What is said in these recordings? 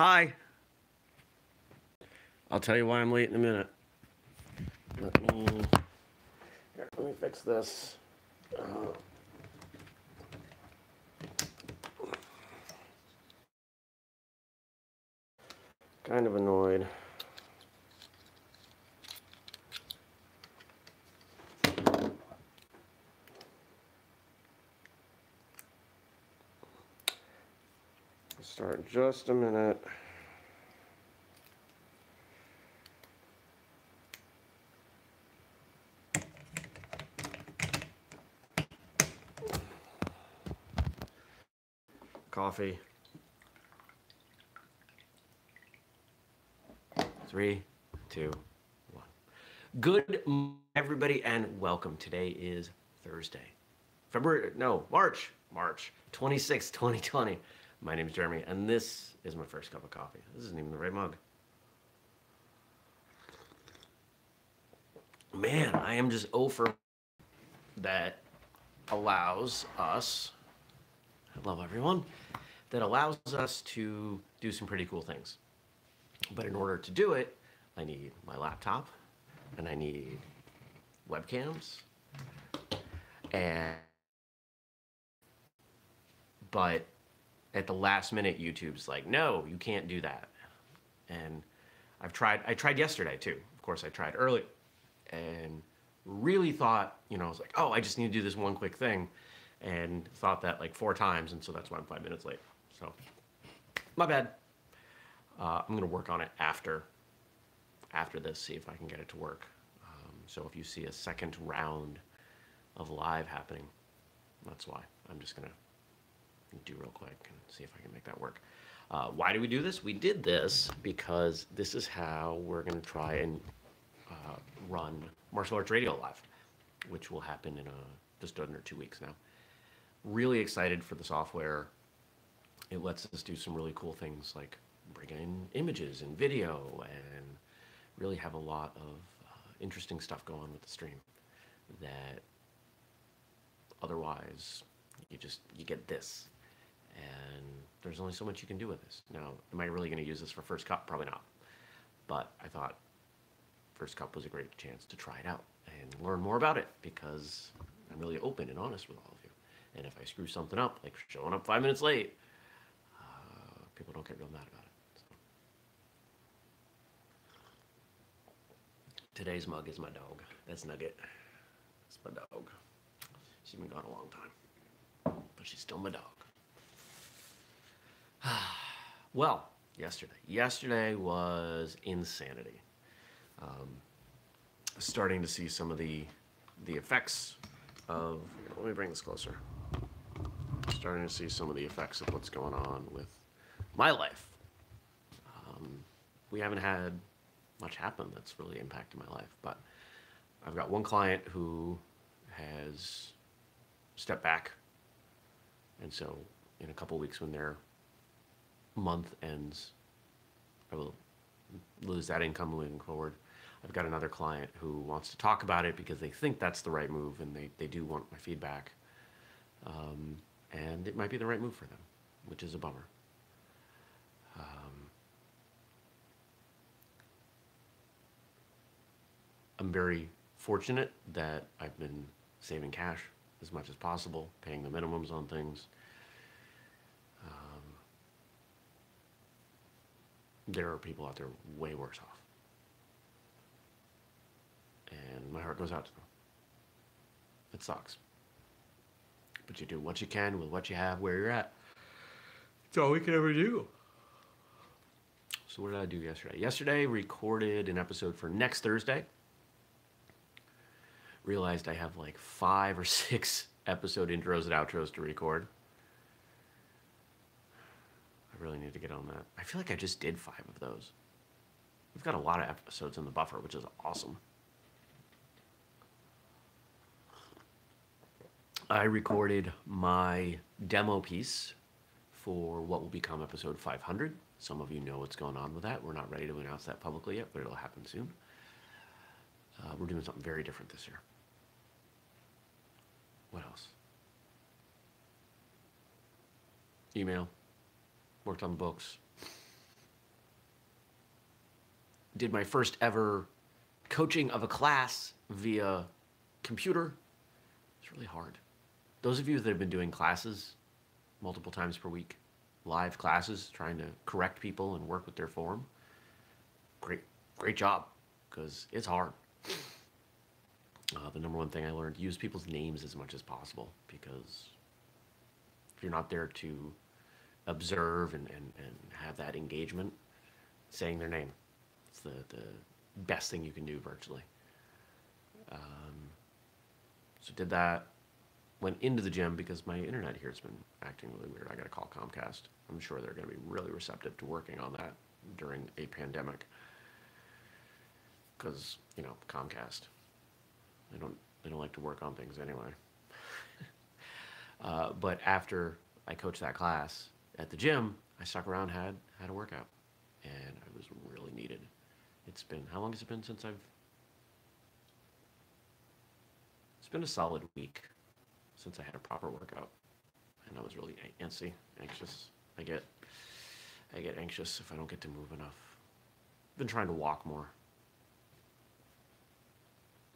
Hi. I'll tell you why I'm late in a minute. Let me, here, let me fix this. Uh, kind of annoyed. Start just a minute. Coffee. Three, two, one. Good, everybody, and welcome. Today is Thursday, February, no, March, March 26, 2020. My name is Jeremy, and this is my first cup of coffee. This isn't even the right mug. Man, I am just over that allows us, I love everyone, that allows us to do some pretty cool things. But in order to do it, I need my laptop and I need webcams and but at the last minute YouTube's like, "No, you can't do that." And I've tried I tried yesterday too. Of course I tried early and really thought, you know, I was like, "Oh, I just need to do this one quick thing." And thought that like four times and so that's why I'm 5 minutes late. So my bad. Uh, I'm gonna work on it after after this, see if I can get it to work. Um, so if you see a second round of live happening, that's why. I'm just gonna do real quick and see if I can make that work. Uh, why do we do this? We did this because this is how we're gonna try and uh, run Martial Arts Radio Live, which will happen in a, just under two weeks now. Really excited for the software it lets us do some really cool things like bring in images and video and really have a lot of uh, interesting stuff going on with the stream that otherwise you just you get this and there's only so much you can do with this. Now am i really going to use this for first cup? Probably not. But i thought first cup was a great chance to try it out and learn more about it because i'm really open and honest with all of you. And if i screw something up like showing up five minutes late uh, people don't get real mad about it today's mug is my dog. That's nugget. That's my dog. She's been gone a long time but she's still my dog well, yesterday. Yesterday was insanity. Um, starting to see some of the the effects of. Let me bring this closer. Starting to see some of the effects of what's going on with my life. Um, we haven't had much happen that's really impacted my life, but I've got one client who has stepped back, and so in a couple weeks when they're month ends, I will lose that income moving forward. I've got another client who wants to talk about it because they think that's the right move and they, they do want my feedback. Um, and it might be the right move for them, which is a bummer. Um, I'm very fortunate that I've been saving cash as much as possible, paying the minimums on things. There are people out there way worse off. And my heart goes out to them. It sucks. But you do what you can with what you have where you're at. It's all we can ever do. So what did I do yesterday? Yesterday recorded an episode for next Thursday. Realized I have like five or six episode intros and outros to record. Really need to get on that. I feel like I just did five of those. We've got a lot of episodes in the buffer, which is awesome. I recorded my demo piece for what will become episode 500. Some of you know what's going on with that. We're not ready to announce that publicly yet, but it'll happen soon. Uh, we're doing something very different this year. What else? Email. Worked on books. did my first ever coaching of a class via computer. It's really hard. Those of you that have been doing classes multiple times per week, live classes, trying to correct people and work with their form, great, great job, because it's hard. Uh, the number one thing I learned, use people's names as much as possible, because if you're not there to observe and, and, and have that engagement, saying their name. It's the, the best thing you can do virtually. Um, so did that. Went into the gym because my internet here has been acting really weird. I got to call Comcast. I'm sure they're going to be really receptive to working on that during a pandemic. Because you know Comcast, they don't they don't like to work on things anyway. uh, but after I coached that class at the gym, I stuck around had had a workout, and I was really needed. It's been how long has it been since I've? It's been a solid week since I had a proper workout, and I was really antsy, anxious. I get, I get anxious if I don't get to move enough. I've been trying to walk more.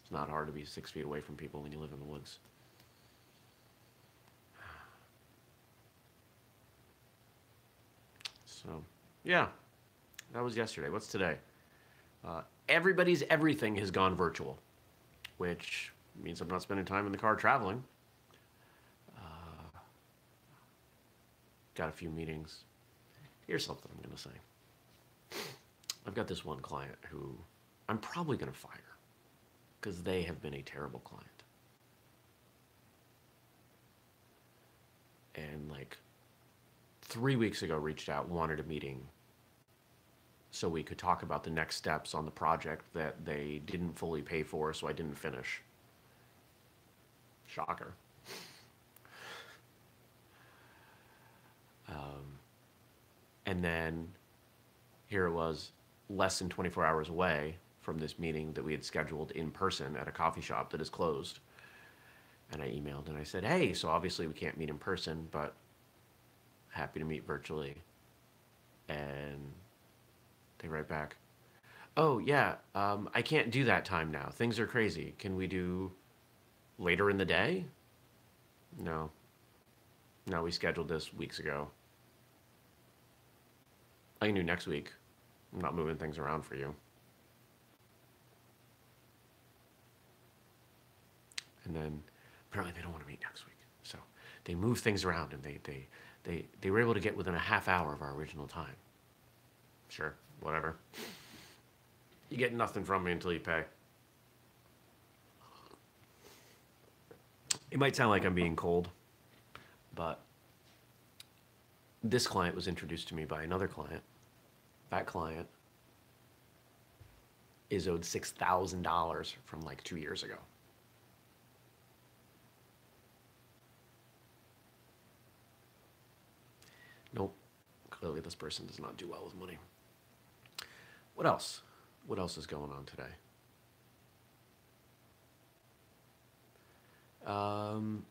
It's not hard to be six feet away from people when you live in the woods. So, yeah, that was yesterday. What's today? Uh, everybody's everything has gone virtual, which means I'm not spending time in the car traveling. Uh, got a few meetings. Here's something I'm going to say. I've got this one client who I'm probably going to fire because they have been a terrible client. And like three weeks ago reached out, wanted a meeting so we could talk about the next steps on the project that they didn't fully pay for, so I didn't finish. Shocker. Um, and then here it was, less than 24 hours away from this meeting that we had scheduled in person at a coffee shop that is closed. And I emailed and I said, hey, so obviously we can't meet in person, but happy to meet virtually. And they write back, oh, yeah, um, I can't do that time now. Things are crazy. Can we do later in the day? No. No, we scheduled this weeks ago. I can do next week. I'm not moving things around for you. And then apparently they don't want to meet next week. So they move things around and they, they, they, they were able to get within a half hour of our original time. Sure, whatever. You get nothing from me until you pay. It might sound like I'm being cold, but this client was introduced to me by another client. That client is owed $6,000 from like two years ago. Nope. Clearly, this person does not do well with money. What else? What else is going on today? Um,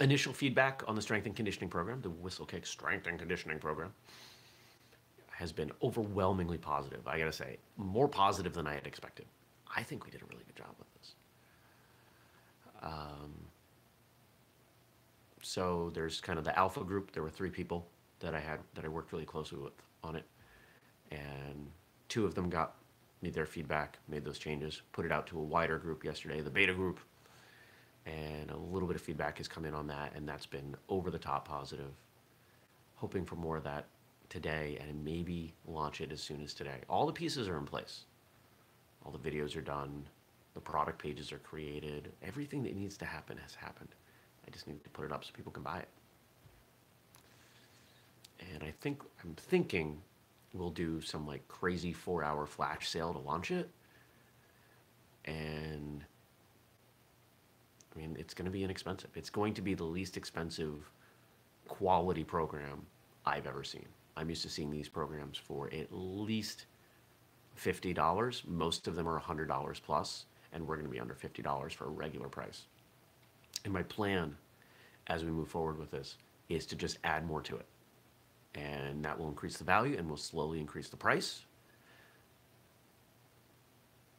initial feedback on the strength and conditioning program, the Whistlekick Strength and Conditioning Program, has been overwhelmingly positive. I gotta say, more positive than I had expected. I think we did a really good job with this. Um, so there's kind of the alpha group. There were three people that I had that I worked really closely with on it, and two of them got me their feedback, made those changes, put it out to a wider group yesterday, the beta group, and a little bit of feedback has come in on that, and that's been over the top positive. Hoping for more of that today and maybe launch it as soon as today. All the pieces are in place. All the videos are done. The product pages are created. Everything that needs to happen has happened. I just need to put it up so people can buy it. And I think I'm thinking we'll do some like crazy four hour flash sale to launch it. And I mean, it's going to be inexpensive. It's going to be the least expensive quality program I've ever seen. I'm used to seeing these programs for at least $50. Most of them are $100 plus, and we're going to be under $50 for a regular price. And my plan as we move forward with this is to just add more to it and that will increase the value and will slowly increase the price.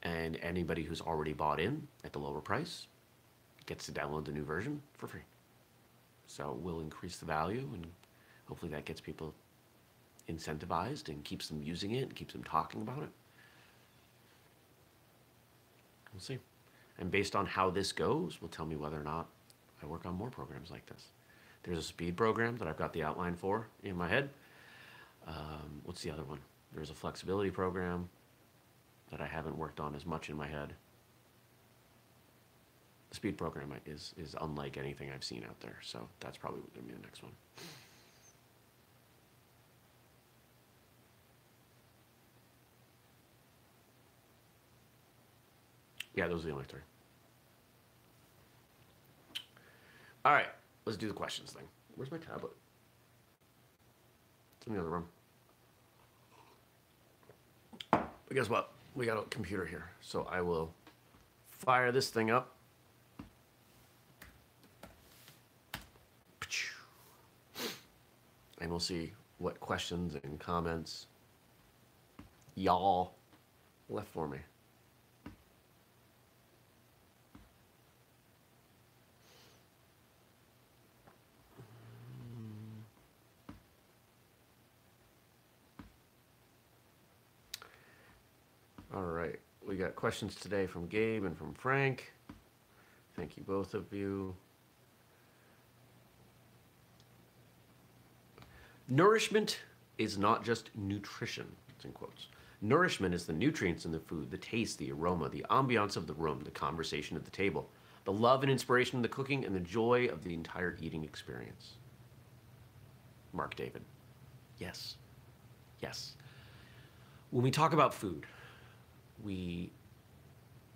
And anybody who's already bought in at the lower price gets to download the new version for free. So we'll increase the value and hopefully that gets people incentivized and keeps them using it and keeps them talking about it. We'll see. And based on how this goes, will tell me whether or not I work on more programs like this. There's a speed program that I've got the outline for in my head. Um, what's the other one? There's a flexibility program that I haven't worked on as much in my head. The speed program is, is unlike anything I've seen out there, so that's probably going to be the next one. Yeah, those are the only three. All right, let's do the questions thing. Where's my tablet? It's in the other room. But guess what? We got a computer here, so I will fire this thing up. And we'll see what questions and comments y'all left for me. All right, we got questions today from Gabe and from Frank. Thank you, both of you. Nourishment is not just nutrition, it's in quotes. Nourishment is the nutrients in the food, the taste, the aroma, the ambiance of the room, the conversation at the table, the love and inspiration of the cooking, and the joy of the entire eating experience. Marc David. Yes. Yes. When we talk about food, we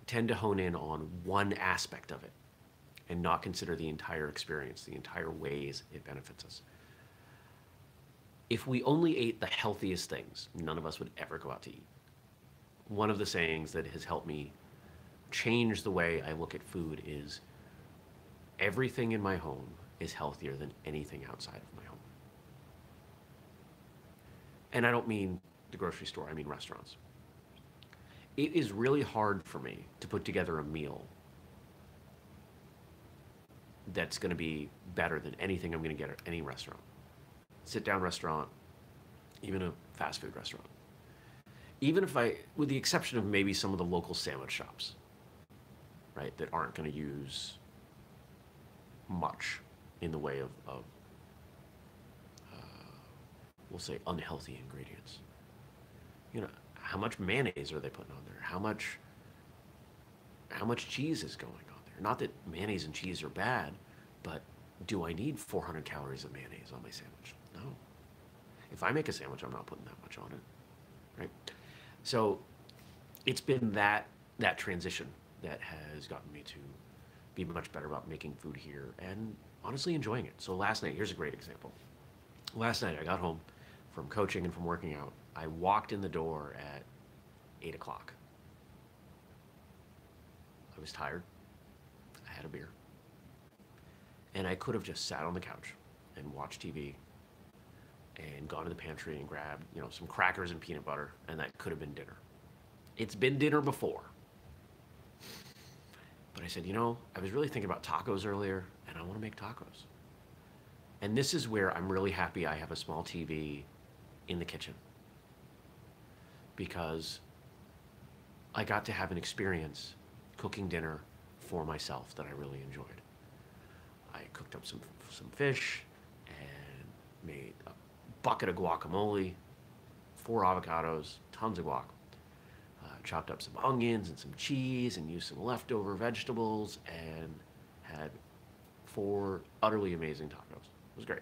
tend to hone in on one aspect of it and not consider the entire experience, the entire ways it benefits us. If we only ate the healthiest things, none of us would ever go out to eat. One of the sayings that has helped me change the way I look at food is everything in my home is healthier than anything outside of my home. And I don't mean the grocery store, I mean restaurants it is really hard for me to put together a meal that's going to be better than anything I'm going to get at any restaurant. Sit down restaurant, even a fast food restaurant. Even if I, with the exception of maybe some of the local sandwich shops, right, that aren't going to use much in the way of, of uh, we'll say, unhealthy ingredients. You know, how much mayonnaise are they putting on there? How much how much cheese is going on there? Not that mayonnaise and cheese are bad, but do I need 400 calories of mayonnaise on my sandwich? No. If I make a sandwich, I'm not putting that much on it, right? So it's been that that transition that has gotten me to be much better about making food here and honestly enjoying it. So last night, here's a great example. Last night, I got home from coaching and from working out. I walked in the door at 8 o'clock. I was tired. I had a beer. And I could have just sat on the couch and watched TV and gone to the pantry and grabbed, you know, some crackers and peanut butter, and that could have been dinner. It's been dinner before. But I said, you know, I was really thinking about tacos earlier, and I want to make tacos. And this is where I'm really happy I have a small TV in the kitchen because I got to have an experience cooking dinner for myself that I really enjoyed. I cooked up some some fish and made a bucket of guacamole, four avocados, tons of guac. Uh, chopped up some onions and some cheese and used some leftover vegetables and had four utterly amazing tacos. It was great.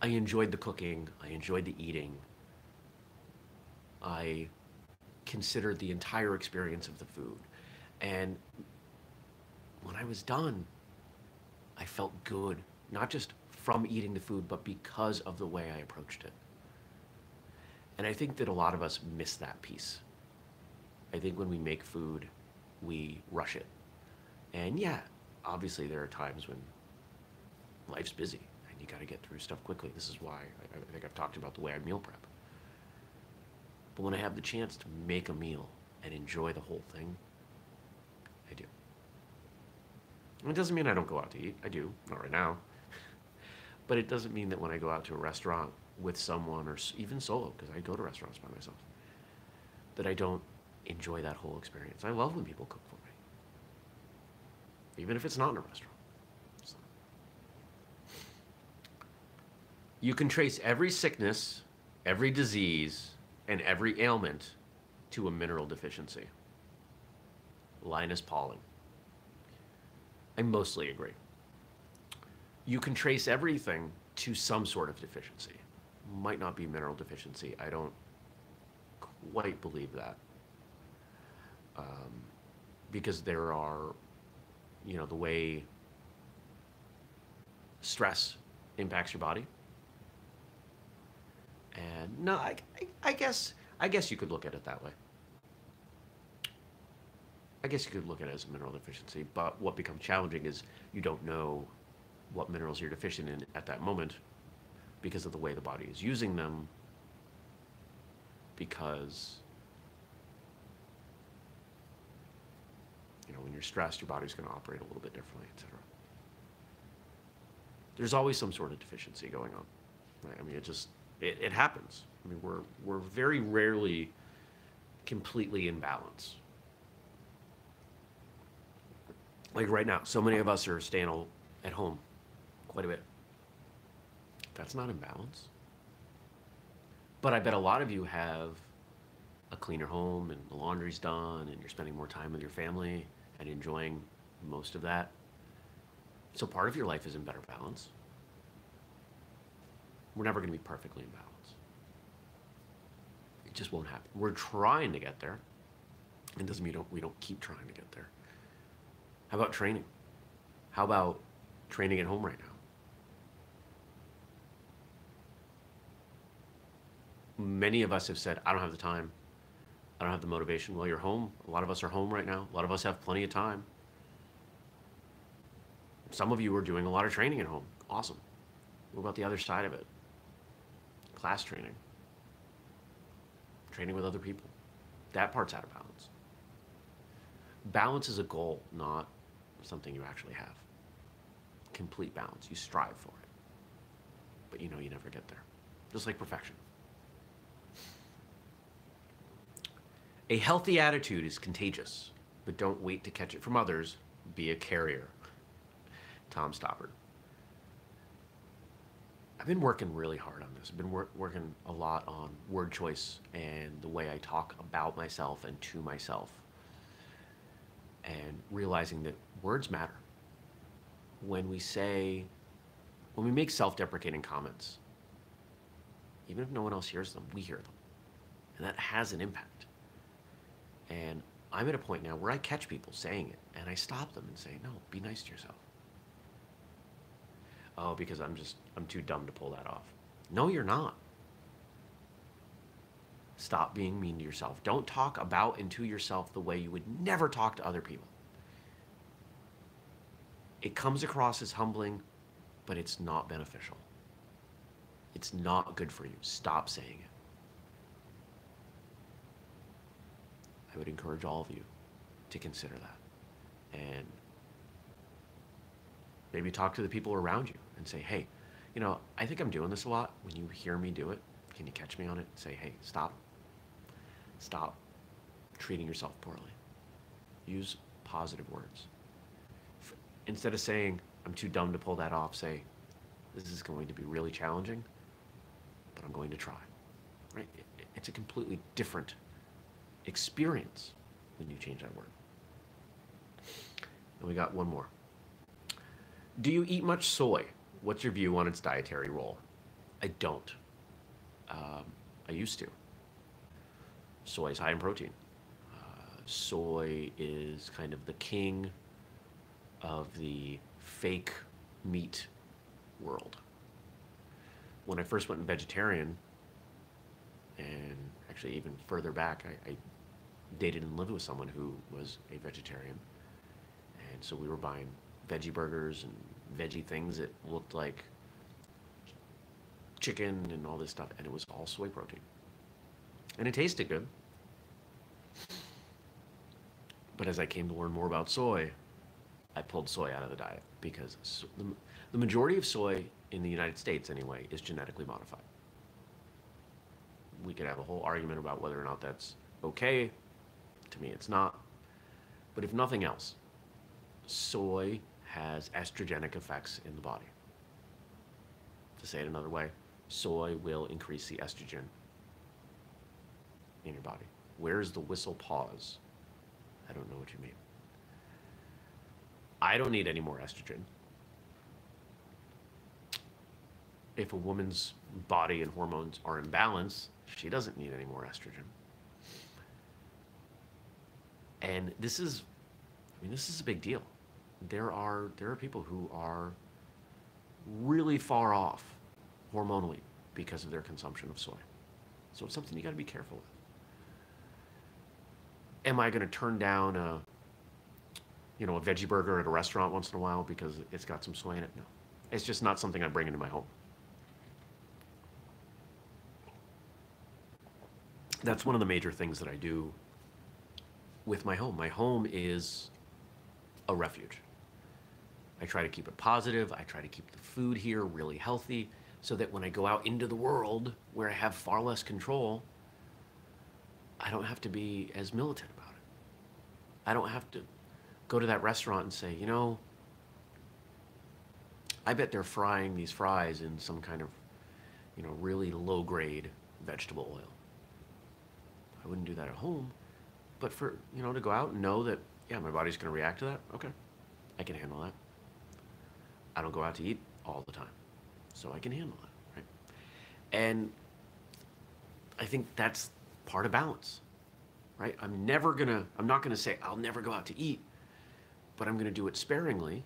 I enjoyed the cooking. I enjoyed the eating. I considered the entire experience of the food. And when I was done, I felt good, not just from eating the food, but because of the way I approached it. And I think that a lot of us miss that piece. I think when we make food, we rush it. And yeah, obviously there are times when life's busy you got to get through stuff quickly. This is why I, I think I've talked about the way I meal prep. But when I have the chance to make a meal and enjoy the whole thing, I do. It doesn't mean I don't go out to eat. I do, not right now. but it doesn't mean that when I go out to a restaurant with someone or even solo, because I go to restaurants by myself, that I don't enjoy that whole experience. I love when people cook for me, even if it's not in a restaurant. So. You can trace every sickness, every disease, and every ailment to a mineral deficiency. Linus Pauling. I mostly agree. You can trace everything to some sort of deficiency. Might not be mineral deficiency. I don't quite believe that. Um, because there are, you know, the way stress impacts your body. And no, I, I, I guess I guess you could look at it that way. I guess you could look at it as a mineral deficiency, but what becomes challenging is you don't know what minerals you're deficient in at that moment because of the way the body is using them because you know when you're stressed your body's going to operate a little bit differently etc there's always some sort of deficiency going on right? i mean it just it, it happens i mean we're we're very rarely completely in balance like right now so many of us are staying at home quite a bit that's not in balance but I bet a lot of you have a cleaner home and the laundry's done and you're spending more time with your family and enjoying most of that. So part of your life is in better balance. We're never going to be perfectly in balance. It just won't happen. We're trying to get there. It doesn't mean we don't, we don't keep trying to get there. How about training? How about training at home right now? many of us have said, I don't have the time. I don't have the motivation. Well, you're home. A lot of us are home right now. A lot of us have plenty of time. Some of you are doing a lot of training at home. Awesome. What about the other side of it? Class training, training with other people. That part's out of balance. Balance is a goal, not something you actually have. Complete balance. You strive for it. But you know you never get there. Just like perfection. A healthy attitude is contagious, but don't wait to catch it from others. Be a carrier. Tom Stoppard. I've been working really hard on this. I've been wor- working a lot on word choice and the way I talk about myself and to myself. And realizing that words matter. When we say, when we make self deprecating comments, even if no one else hears them, we hear them. And that has an impact. And I'm at a point now where I catch people saying it and I stop them and say, no, be nice to yourself. Oh, because I'm just, I'm too dumb to pull that off. No, you're not. Stop being mean to yourself. Don't talk about and to yourself the way you would never talk to other people. It comes across as humbling, but it's not beneficial. It's not good for you. Stop saying it. I would encourage all of you to consider that. And maybe talk to the people around you and say, hey, you know, I think I'm doing this a lot. When you hear me do it, can you catch me on it? Say, hey, stop. Stop treating yourself poorly. Use positive words. Instead of saying, I'm too dumb to pull that off, say, this is going to be really challenging, but I'm going to try. Right? It's a completely different experience when you change that word. And we got one more. Do you eat much soy? What's your view on its dietary role? I don't. Um, I used to. Soy is high in protein. Uh, soy is kind of the king of the fake meat world. When I first went vegetarian, and actually even further back, I, I dated and lived with someone who was a vegetarian. And so we were buying veggie burgers and veggie things that looked like chicken and all this stuff, and it was all soy protein. And it tasted good. But as I came to learn more about soy, I pulled soy out of the diet because so, the, the majority of soy in the United States, anyway, is genetically modified. We could have a whole argument about whether or not that's okay. To me, it's not. But if nothing else, soy has estrogenic effects in the body. To say it another way, soy will increase the estrogen in your body. Where's the whistle pause? I don't know what you mean. I don't need any more estrogen. If a woman's body and hormones are in balance, she doesn't need any more estrogen. And this is, I mean, this is a big deal. There are there are people who are really far off hormonally because of their consumption of soy. So it's something you got to be careful with. Am I going to turn down a, you know, a veggie burger at a restaurant once in a while because it's got some soy in it? No, it's just not something I bring into my home. That's one of the major things that I do with my home. My home is a refuge. I try to keep it positive. I try to keep the food here really healthy so that when I go out into the world where I have far less control, I don't have to be as militant about it. I don't have to go to that restaurant and say, you know, I bet they're frying these fries in some kind of, you know, really low grade vegetable oil. I wouldn't do that at home. But for, you know, to go out and know that, yeah, my body's going to react to that, okay, I can handle that. I don't go out to eat all the time, so I can handle it, right? And I think that's part of balance, right? I'm never gonna, I'm not gonna say I'll never go out to eat, but I'm gonna do it sparingly,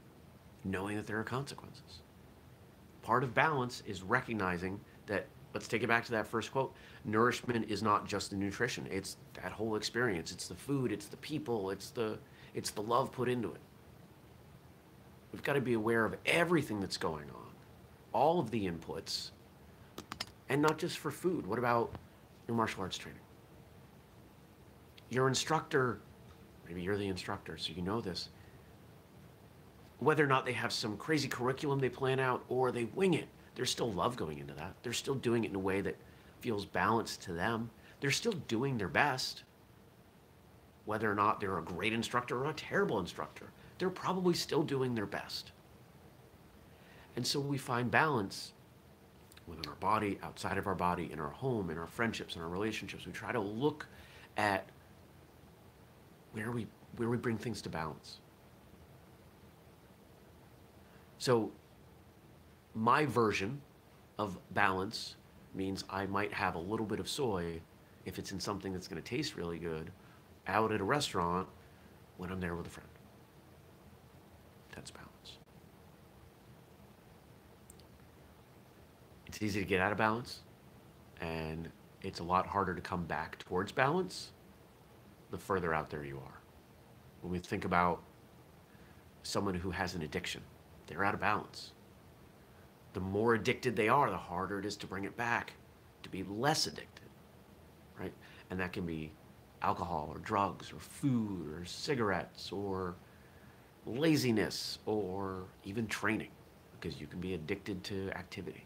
knowing that there are consequences. Part of balance is recognizing that, let's take it back to that first quote nourishment is not just the nutrition, it's that whole experience. It's the food, it's the people, it's the, it's the love put into it. We've got to be aware of everything that's going on, all of the inputs, and not just for food. What about your martial arts training? Your instructor, maybe you're the instructor, so you know this. Whether or not they have some crazy curriculum they plan out or they wing it, there's still love going into that. They're still doing it in a way that feels balanced to them. They're still doing their best. Whether or not they're a great instructor or a terrible instructor, they're probably still doing their best. And so we find balance within our body, outside of our body, in our home, in our friendships, in our relationships. We try to look at where we where we bring things to balance. So my version of balance means I might have a little bit of soy if it's in something that's going to taste really good out at a restaurant when I'm there with a friend. That's balance. It's easy to get out of balance, and it's a lot harder to come back towards balance the further out there you are. When we think about someone who has an addiction, they're out of balance. The more addicted they are, the harder it is to bring it back, to be less addicted, right? And that can be alcohol or drugs or food or cigarettes or laziness, or even training, because you can be addicted to activity.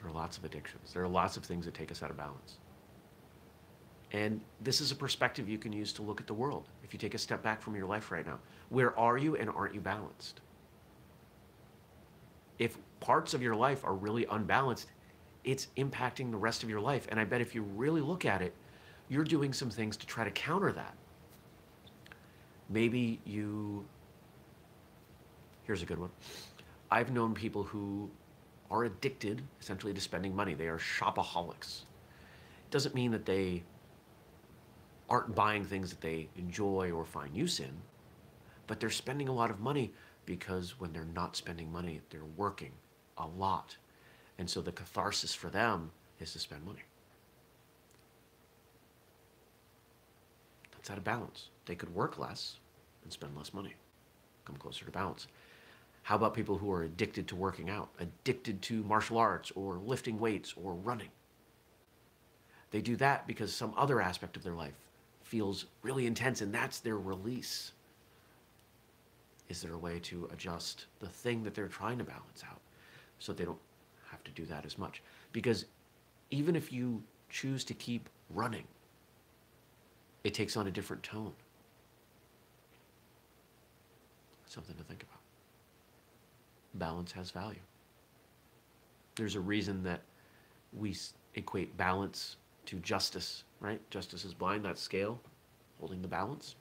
There are lots of addictions. There are lots of things that take us out of balance. And this is a perspective you can use to look at the world. If you take a step back from your life right now, where are you and aren't you balanced? If parts of your life are really unbalanced, it's impacting the rest of your life. And I bet if you really look at it, you're doing some things to try to counter that. Maybe you, here's a good one. I've known people who are addicted essentially to spending money. They are shopaholics. It doesn't mean that they aren't buying things that they enjoy or find use in, but they're spending a lot of money because when they're not spending money, they're working a lot. And so the catharsis for them is to spend money. That's out of balance. They could work less and spend less money, come closer to balance. How about people who are addicted to working out, addicted to martial arts or lifting weights or running? They do that because some other aspect of their life feels really intense and that's their release. Is there a way to adjust the thing that they're trying to balance out so they don't have to do that as much? Because even if you choose to keep running, it takes on a different tone. Something to think about. Balance has value. There's a reason that we equate balance to justice, right? Justice is blind, that scale, holding the balance.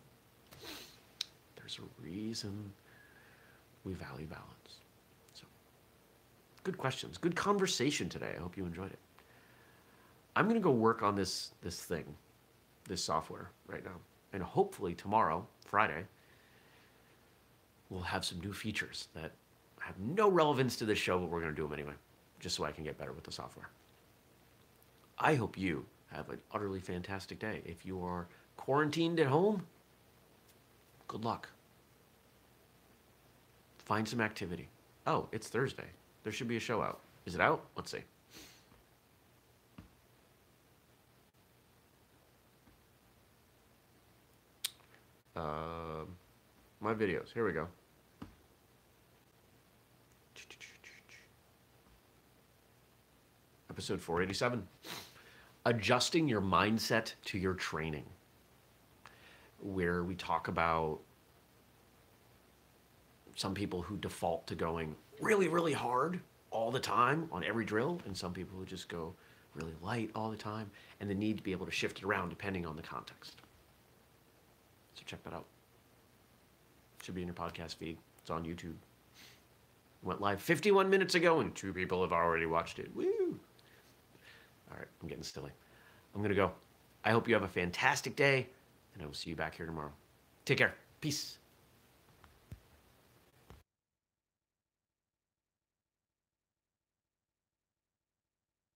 There's a reason we value balance. So, good questions, good conversation today. I hope you enjoyed it. I'm going to go work on this this thing, this software right now, and hopefully tomorrow, Friday, we'll have some new features that have no relevance to this show, but we're going to do them anyway, just so I can get better with the software. I hope you have an utterly fantastic day. If you are quarantined at home, good luck. Find some activity. Oh, it's Thursday. There should be a show out. Is it out? Let's see. Uh, my videos. Here we go. Episode 487 Adjusting your mindset to your training, where we talk about some people who default to going really, really hard all the time on every drill, and some people who just go really light all the time, and the need to be able to shift it around depending on the context. So check that out. Should be in your podcast feed. It's on YouTube. Went live 51 minutes ago, and two people have already watched it. Woo! All right, I'm getting silly. I'm going to go. I hope you have a fantastic day, and I will see you back here tomorrow. Take care. Peace.